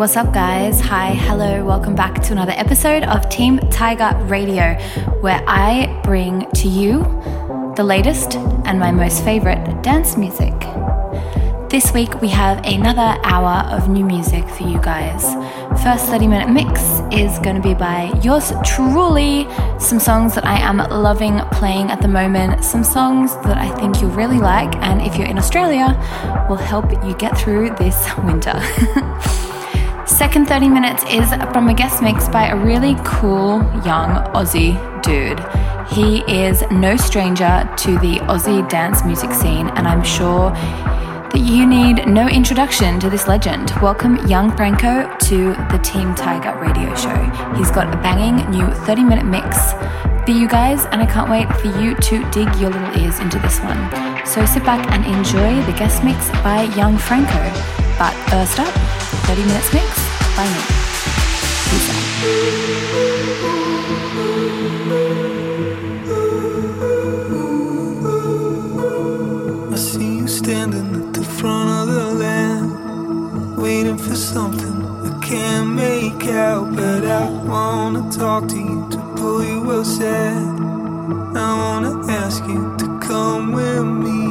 what's up, guys? Hi, hello, welcome back to another episode of Team Tiger Radio, where I bring to you the latest and my most favorite dance music. This week we have another hour of new music for you guys. First 30 minute mix is going to be by yours truly. Some songs that I am loving playing at the moment, some songs that I think you'll really like, and if you're in Australia, will help you get through this winter. Second 30 minutes is from a guest mix by a really cool young Aussie dude. He is no stranger to the Aussie dance music scene, and I'm sure that you need no introduction to this legend. Welcome Young Franco to the Team Tiger radio show. He's got a banging new 30 minute mix for you guys, and I can't wait for you to dig your little ears into this one. So sit back and enjoy the guest mix by Young Franco. But first up, 30 minutes mix out. I see you standing at the front of the land, waiting for something I can't make out. But I wanna talk to you to pull you aside. I wanna ask you to come with me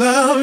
show.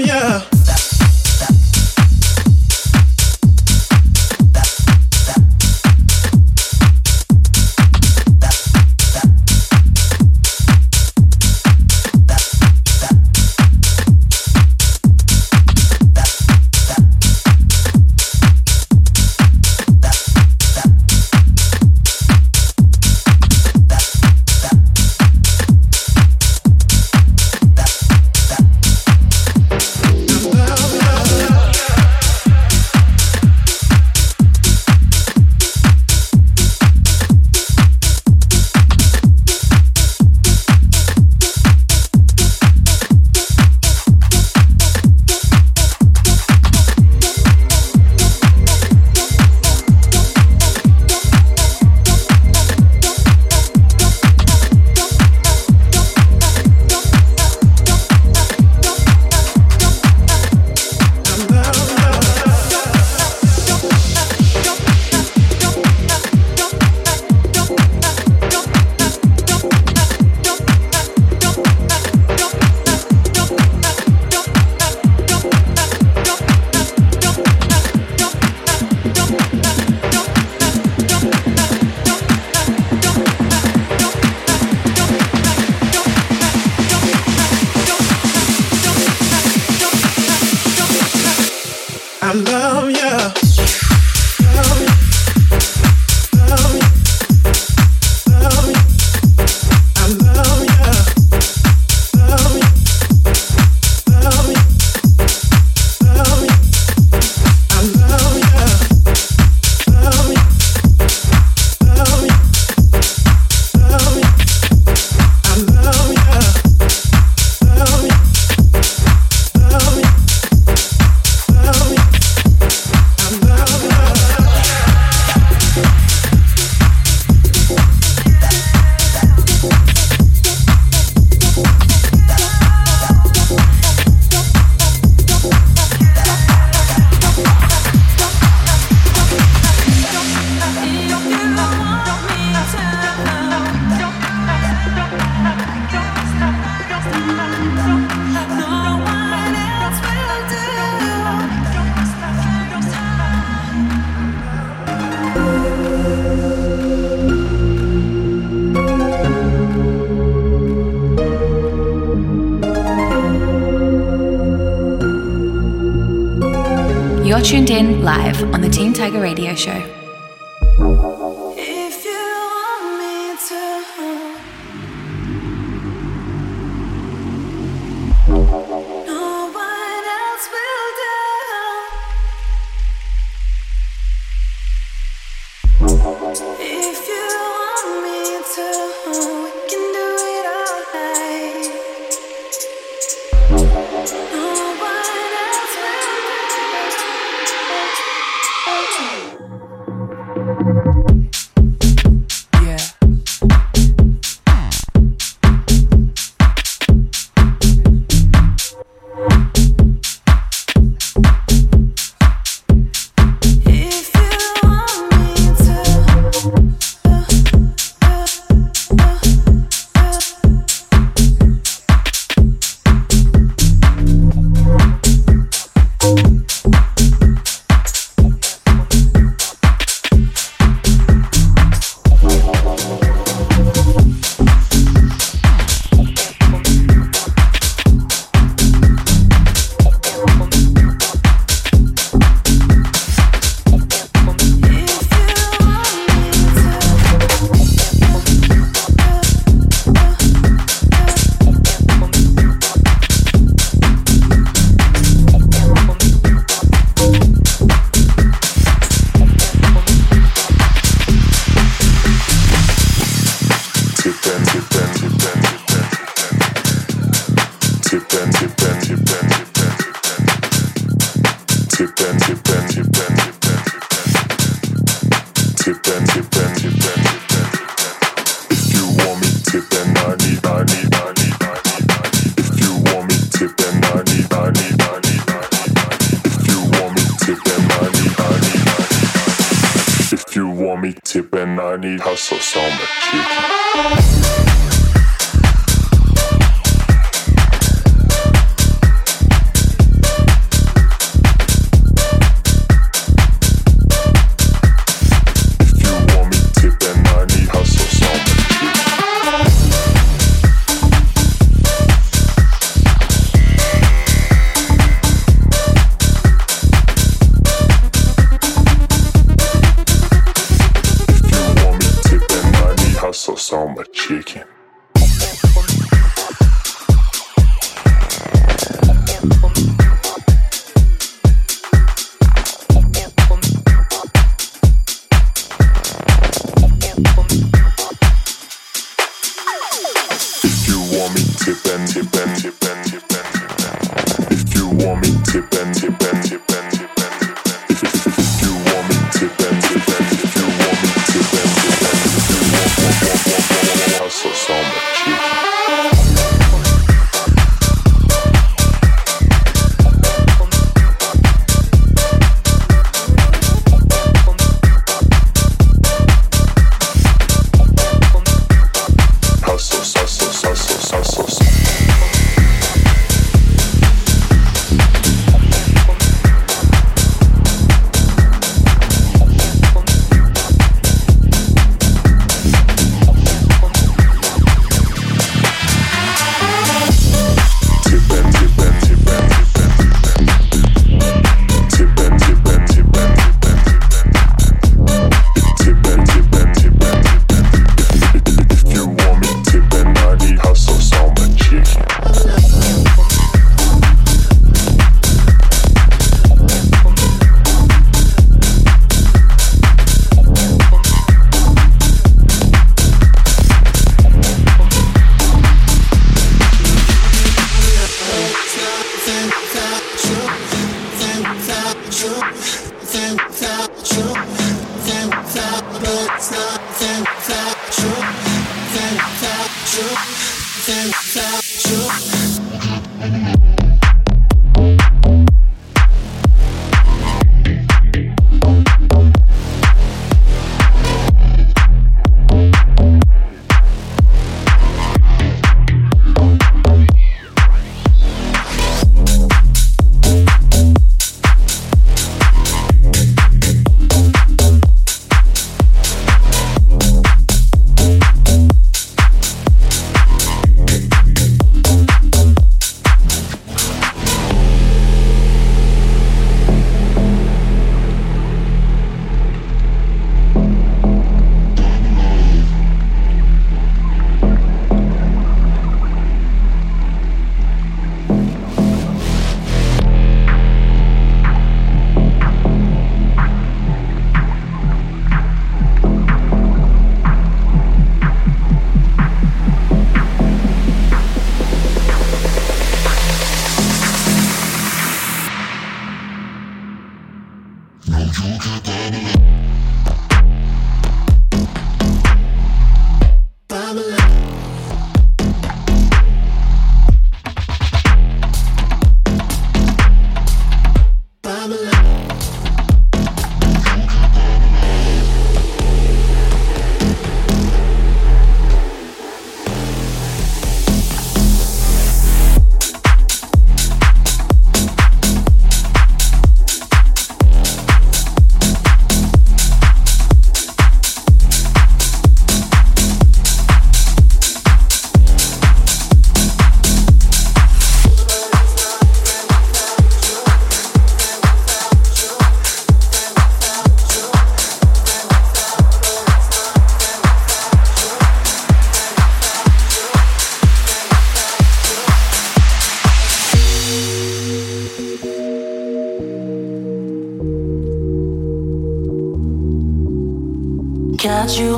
ass on my chicken.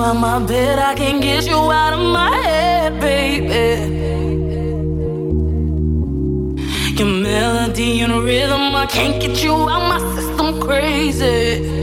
of my bed. I can't get you out of my head, baby. Your melody and rhythm, I can't get you out my system crazy.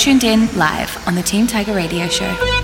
Tuned in live on the Team Tiger Radio Show.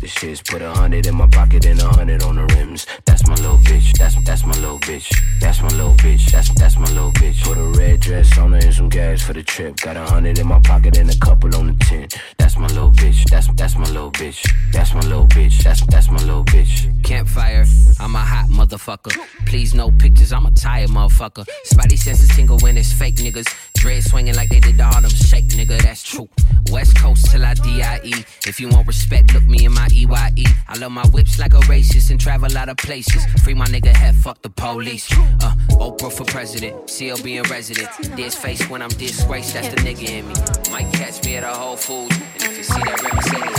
With the shits. Put a hundred in my pocket and a hundred on the rims. That's my little bitch. That's that's my little bitch. That's my little bitch. That's that's my little bitch. Put a red dress on her and some gas for the trip. Got a hundred in my pocket and a couple on the tent. That's my little bitch. That's that's my little bitch. That's my little bitch. That's that's my little bitch. Campfire. I'm a hot motherfucker. Please no pictures. I'm a tired motherfucker. Spidey senses tingle when it's fake niggas. Dread swinging like they did the Harlem Shake, nigga. That's true. West Coast till I die. If you want respect, look me in my EYE. I love my whips like a racist and travel lot of places. Free my nigga head, fuck the police. Uh, Oprah for president, CLB in resident. This face when I'm disgraced, that's the nigga in me. Might catch me at a Whole Foods, and if you see that Mercedes,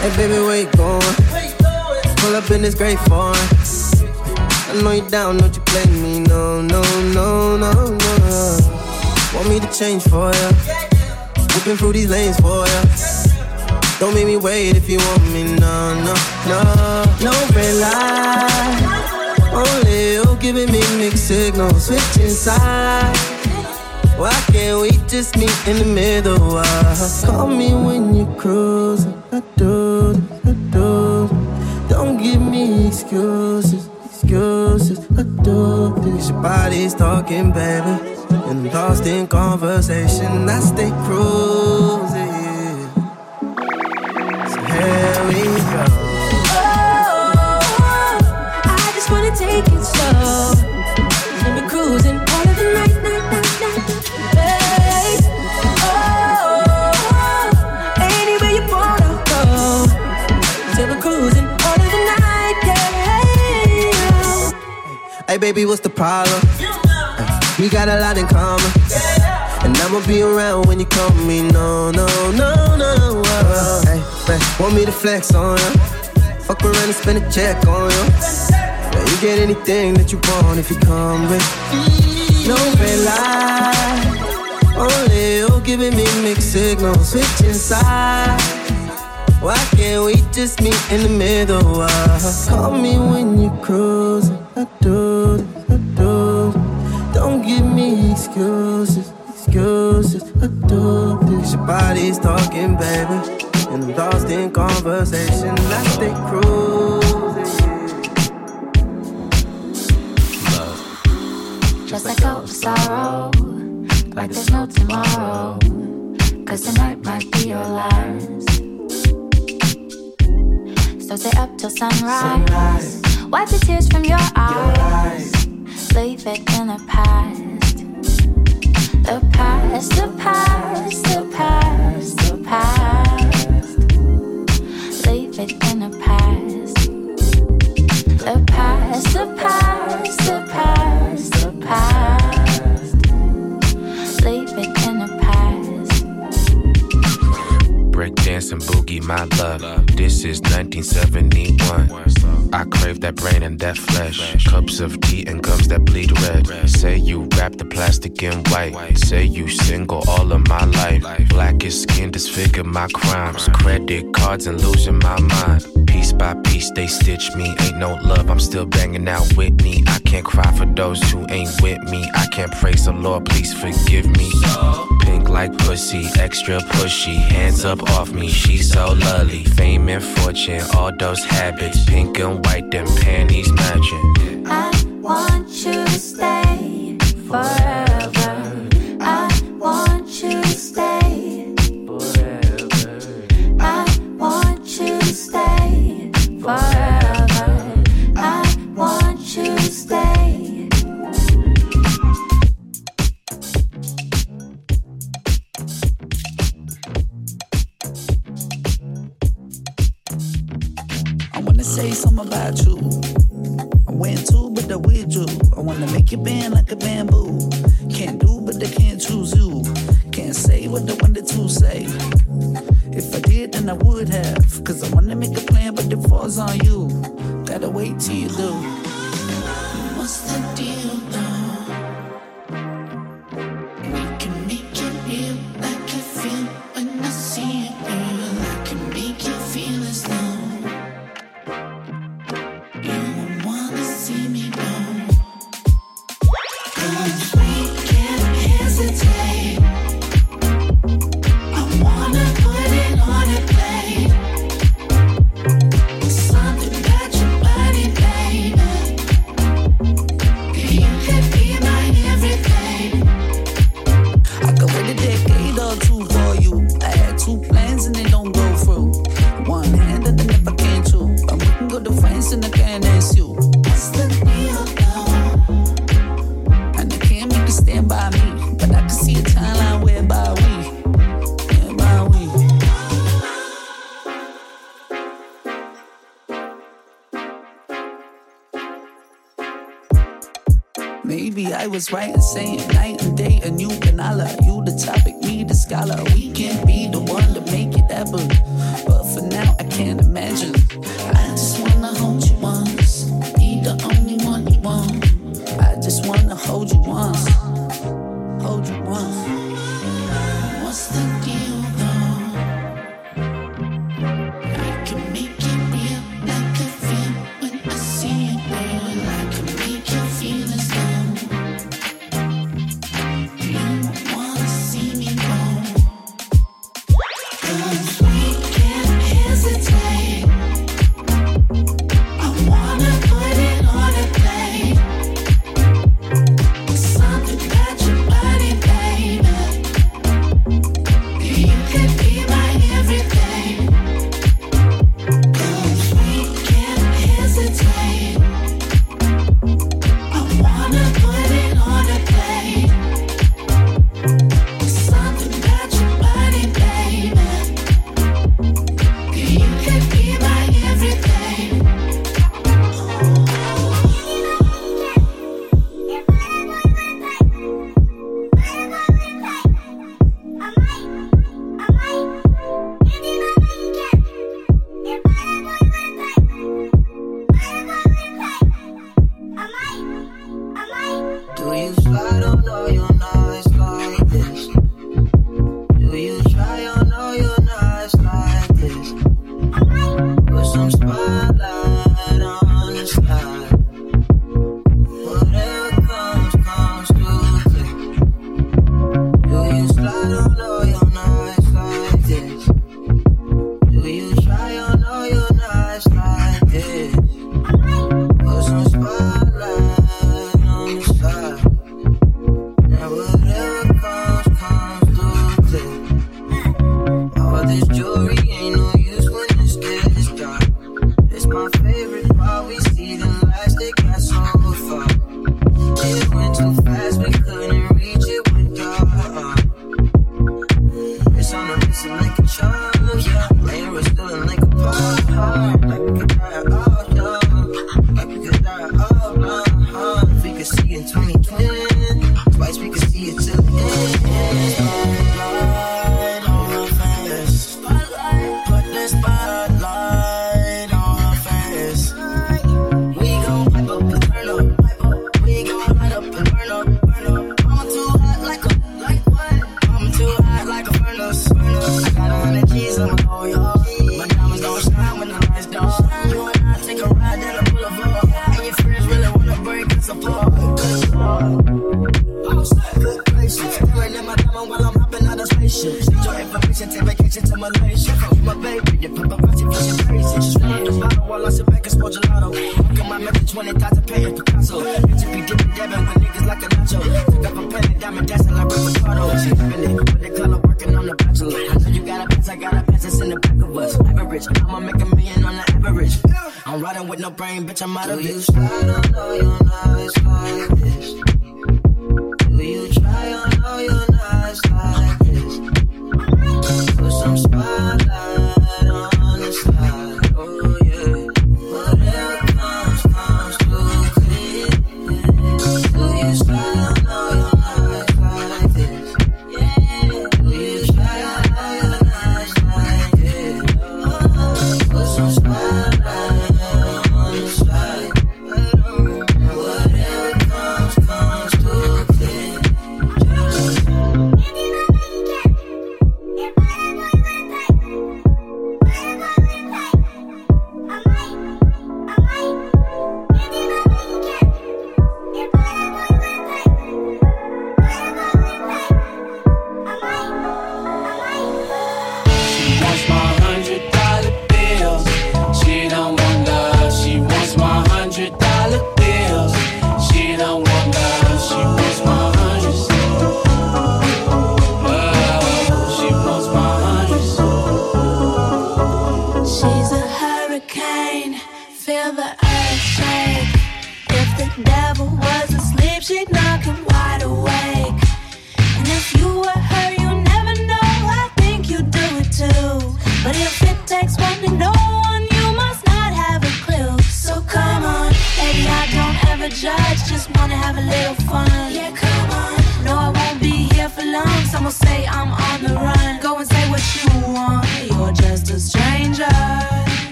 Hey baby, where you going? Pull up in this great foreign. Know you down, don't you play me? No, no, no, no, no. Want me to change for ya? Whipping through these lanes for ya. Don't make me wait if you want me, no, no, no. No red light. Only you giving me mixed signals, switching sides. Why can't we just meet in the middle? Uh, call me when you're cruising. I do, I do. Don't give me excuses, excuses. I do. Your body's talking, baby. And lost in conversation, I stay cruising So here we go. Hey, baby, what's the problem? we got a lot in common. And I'ma be around when you call me. No, no, no, no. Uh, hey, man, want me to flex on you? Fuck around and spend a check on you. Yeah, you get anything that you want if you come with no red light. Only you giving me mixed signals, switching sides. Why can't we just meet in the middle? Uh, call me when you're cruising. I do, I do. Don't give me excuses excuses. I do Cause your body's talking, baby. And I'm lost in conversation. I stay cruising. Just let go of sorrow. Like there's no tomorrow. Cause tonight might be your last. So stay up till sunrise. sunrise. Wipe the tears from your eyes. your eyes. Leave it in the past. The past, the past, the past, the past. Leave it in the past. The past, the past, the past, the past. Dancing boogie, my love. This is 1971. I crave that brain and that flesh. Cups of tea and gums that bleed red. Say you wrap the plastic in white. Say you single all of my life. Blackest skin disfigure my crimes. Credit cards and losing my mind. Piece by piece they stitch me. Ain't no love, I'm still banging out with me. I can't cry for those who ain't with me. I can't praise the Lord, please forgive me. Like pussy, extra pushy. Hands up off me, she's so lovely. Fame and fortune, all those habits. Pink and white, them panties matching. I want you to stay forever. I was right in saying night and day, and you and Allah. You the topic, me the scholar. We can be the one to make it ever, But for now, I can't imagine. I just wanna hold.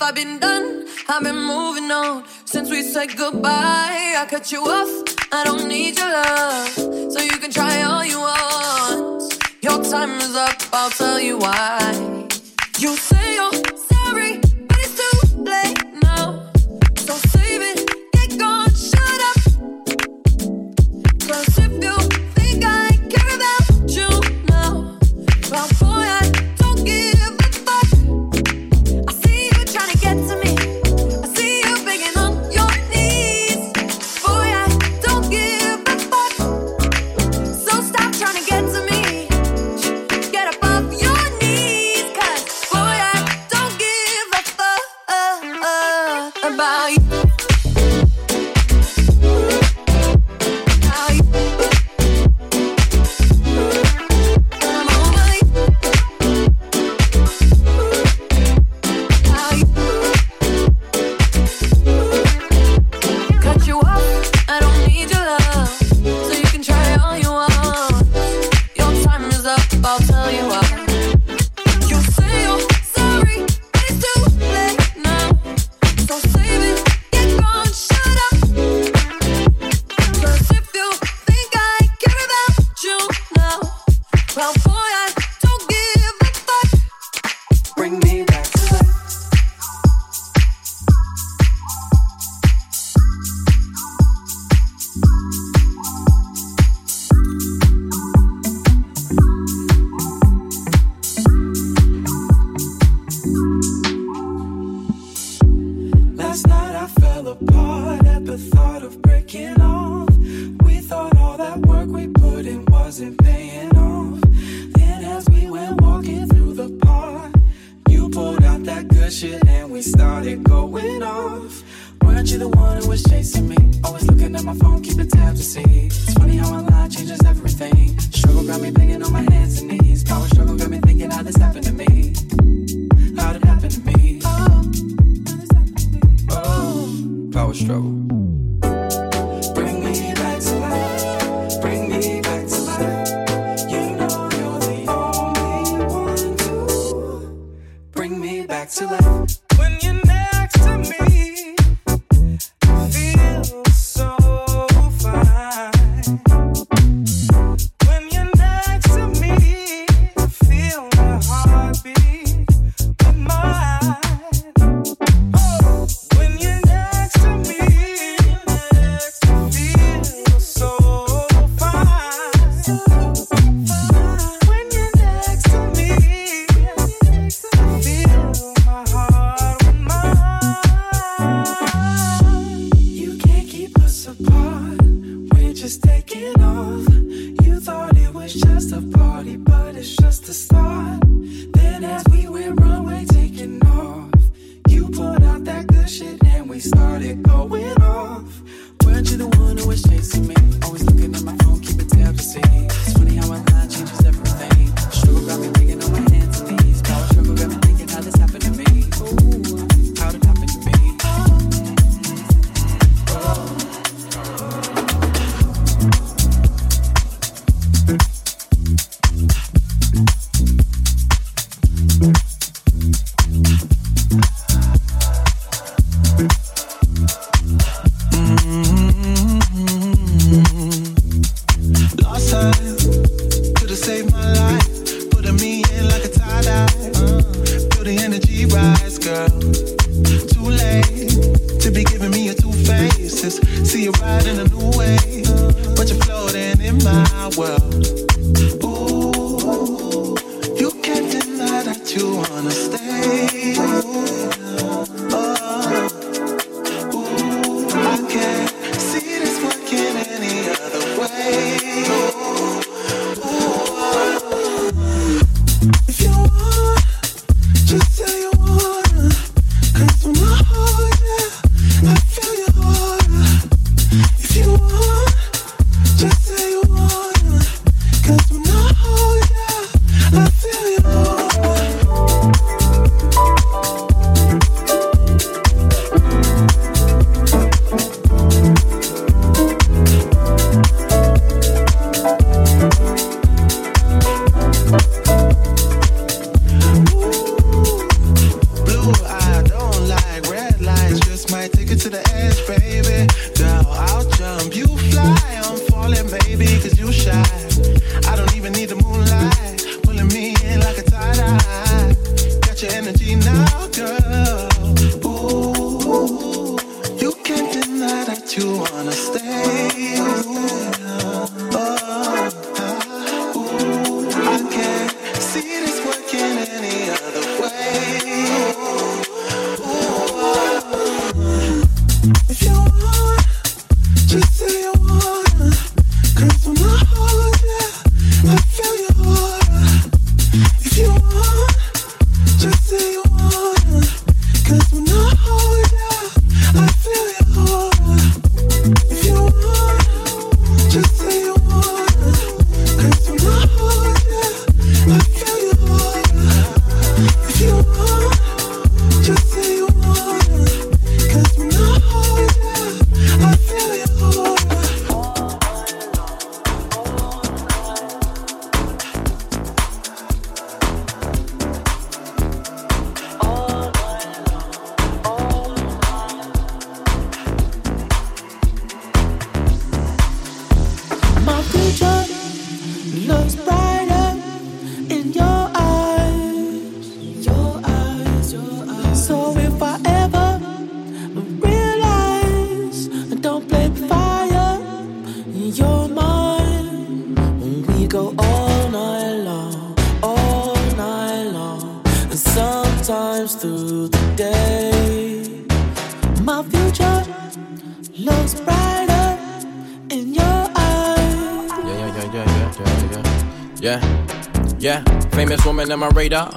I've been done. I've been moving on since we said goodbye. I cut you off. I don't need your love, so you can try all you want. Your time is up. I'll tell you why. You say you're shit and we started going off. Weren't you the one who was chasing me? Always looking at my phone, keeping tabs to see. It's funny how a lie changes everything. Struggle got me banging on my head.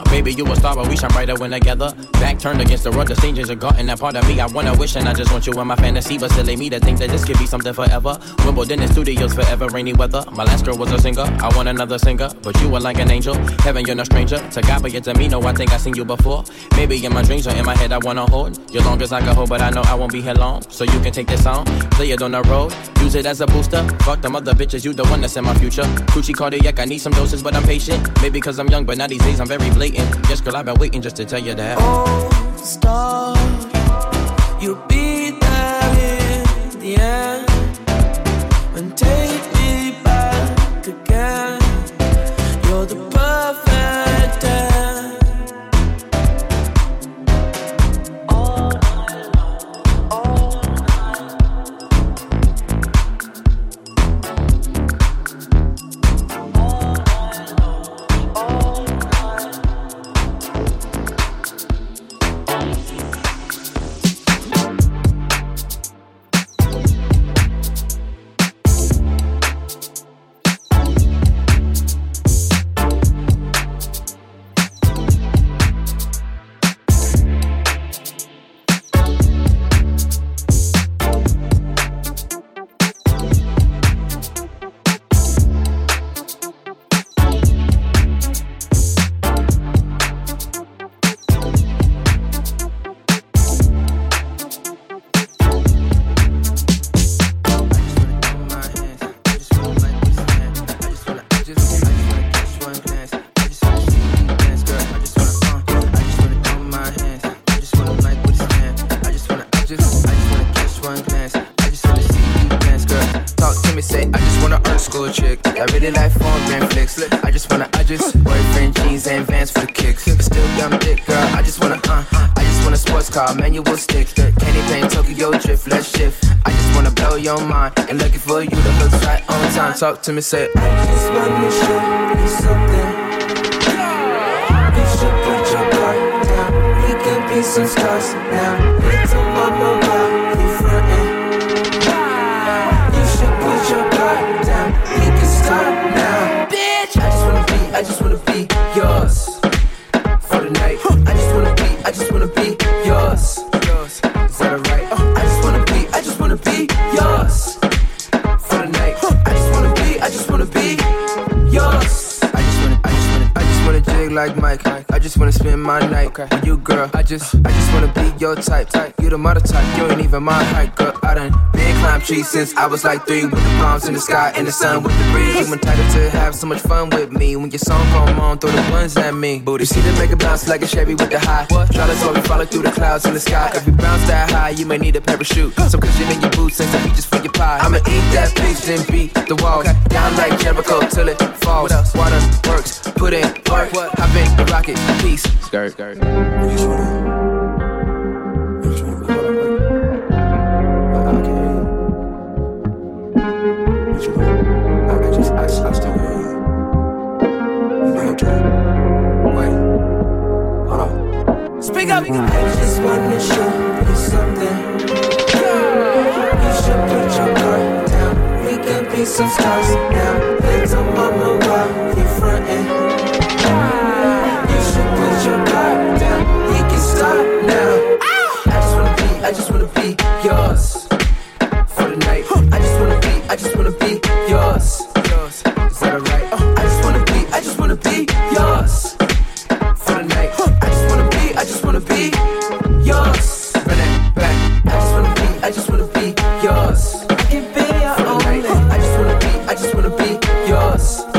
Baby, you a star, but we shine brighter when together. Back turned against the road, the strangers are gotten that part of me. I wanna wish and I just want you in my fantasy, but silly me to think that this could be something forever. Wimbledon in studios forever, rainy weather. My last girl was a singer, I want another singer, but you are like an angel. Heaven, you're no stranger to God, but yet to me, no, I think I seen you before. Maybe in my dreams or in my head, I wanna hold you long as I can hold, but I know I won't be here long. So you can take this song, play it on the road, use it as a booster. Fuck them other bitches, you the one that's in my future. Coochie cardiac, I need some doses, but I'm patient. Maybe cause I'm young, but now these days I'm very blatant. Yes, girl, I've been waiting just to tell you that. Oh, star, you'll be there in the end. Down. We can be some stars now. Little mama, why you frontin'? You should put your guard down. We can start now. Bitch, I just wanna be, I just wanna be yours for the night. I just wanna be, I just wanna be just wanna spend my night with you, girl. I just, I just wanna be your type. type. You the mother type, you ain't even my height, girl. I done been climb trees since I was like three, with the palms in the sky and the sun with the breeze. You entitled to have so much fun with me. When your song come on, throw the ones at me. Booty, see them make it bounce like a Chevy with the high. What? Try to we follow through the clouds in the sky. If you bounce that high, you may need a parachute. Some cushion in your boots and some beaches for your pie. I'ma eat that peach, then beat the walls down like Jericho till it falls. Water works, put in work, in the rocket, peace. Skirt, skirt. Some stars now. Little mama, why yours for the night. I just wanna be, I just wanna be yours. Yours, is that alright? I just wanna be, I just wanna be yours for the night. I just wanna be, I just wanna be yours. Run it back. I just wanna be, I just wanna be yours. I can be your only. I just wanna be, I just wanna be yours.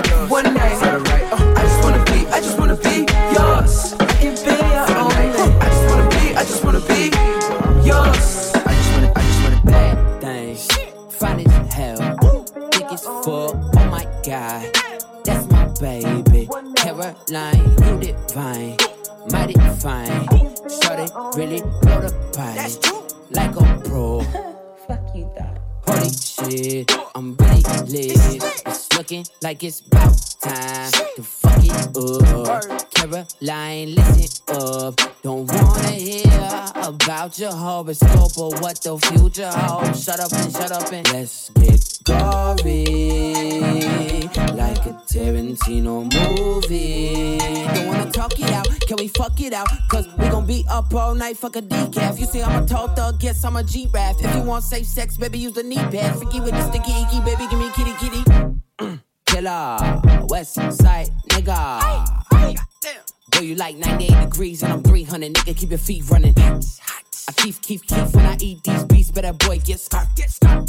Like it's about time to fuck it up. Caroline, listen up. Don't wanna hear about your horoscope or what the future holds. Shut up and shut up and let's get gory. Like a Tarantino movie. Don't wanna talk it out, can we fuck it out? Cause we gon' be up all night, fuck a decaf. You see, I'm a tall thug, guess I'm a G-Rap. If you want safe sex, baby, use the knee pad. Freaky with the sticky icky, baby, give me kitty kitty. Killer, West Side nigga. Boy, you like 98 degrees and I'm 300, nigga, keep your feet running. I keep, keep, keep when I eat these beats, better boy, get scarf, get scarf.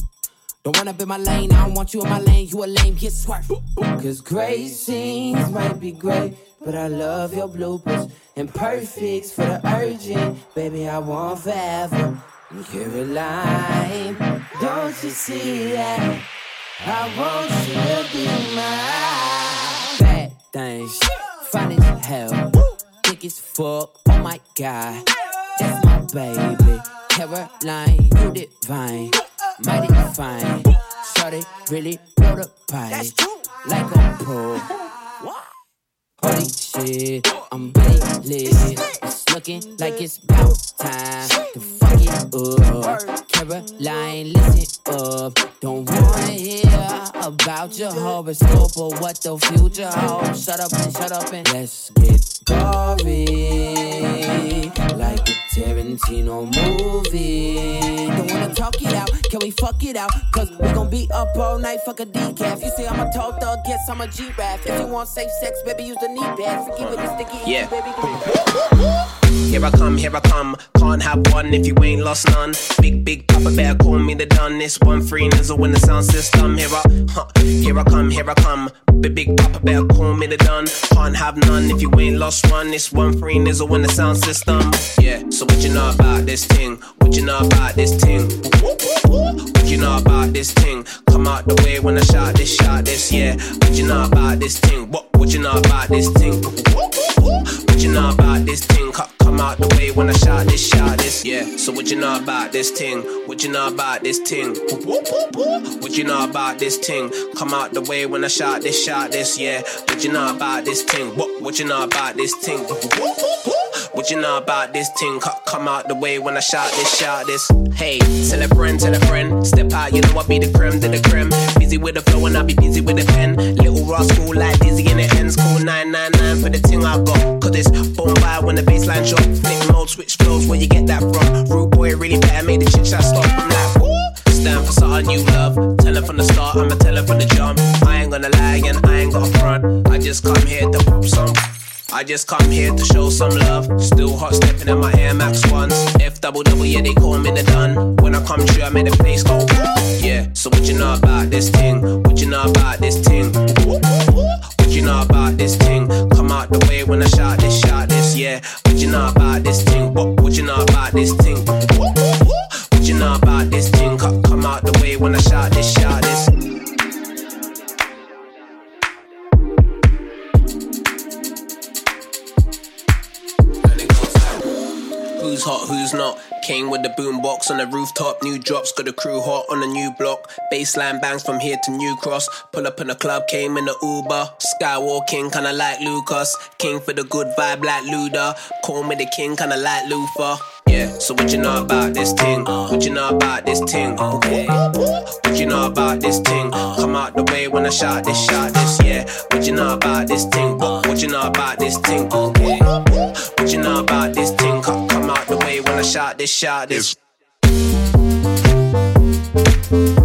Don't run up in my lane, I don't want you in my lane, you a lame, get swerved. Cause great scenes might be great, but I love your bloopers. And perfects for the urgent, baby, I want forever. Caroline, don't you see that? I want you to be mine. Bad things, fine as hell, thick as fuck. Oh my god, that's my baby. Caroline, you divine, mighty fine. Shorty really blow the pipe like a pro. Holy shit, I'm really lit. Looking like it's about time to fuck it up. Caroline, listen up. Don't wanna hear about your horoscope or what the future holds. Shut up and shut up and let's get gory. Like a Tarantino movie. Don't wanna talk it out, can we fuck it out? Cause we gon' be up all night, fuck a decaf. You say I'm a tall thug, guess I'm a G-Rap. If you want safe sex, baby, use the knee pad. Freaky with the sticky, Yeah. baby. Here I come, here I come. Can't have one if you ain't lost none. Big, big Papa Bear, call me the done. This one free nizzle in the sound system. Here I, huh, here I come, here I come. Big big papa better call me the done. Can't have none if you ain't lost one. This one free nizzle in the sound system. Yeah, so what you know about this thing? What you know about this thing? What you know about this thing? Come out the way when I shout this, shout this, yeah. What you know about this thing? What what you know about this thing? What you know about this thing? Come out the way when I shout this, shout this, yeah. So what you know about this thing? What you know about this thing? What you know about this thing? Come out the way when I shout this, shout this, yeah. What you know about this thing? What what you know about this thing? What you know about this thing? Come out the way when I shout this, shout this. Hey, tell a friend, tell a friend. Step out, you know I be the creme to the creme. Busy with the flow and I be busy with the pen. Little rascal like dizzy in the ends. Call 999 for the thing I got. Cause it's boom by when the baseline drop. Flick mode, switch flows, where you get that from? Rude boy, really better, made the chit chat stop. I'm like, woo. Stand for something you love. Tell from the start, I'ma tell from the jump. I ain't gonna lie and I ain't got a front. I just come here to pop some. I just come here to show some love. Still hot stepping in my Air Max ones. F double double, yeah, they call me the done. When I come through, I make the place go. Yeah, so what you know about this thing? Drops, got the crew hot on a new block. Baseline bangs from here to New Cross. Pull up in the club, came in the Uber. Skywalking, kinda like Lucas. King for the good vibe like Luda. Call me the king, kinda like Luther. Yeah, so what you know about this thing? What you know about this thing? What you know about this thing? Come out the way when I shout this, shout this, yeah. What you know about this thing? What, you know about this thing? What you know about this thing? Come, out the way when I shout this, shout this. Yeah,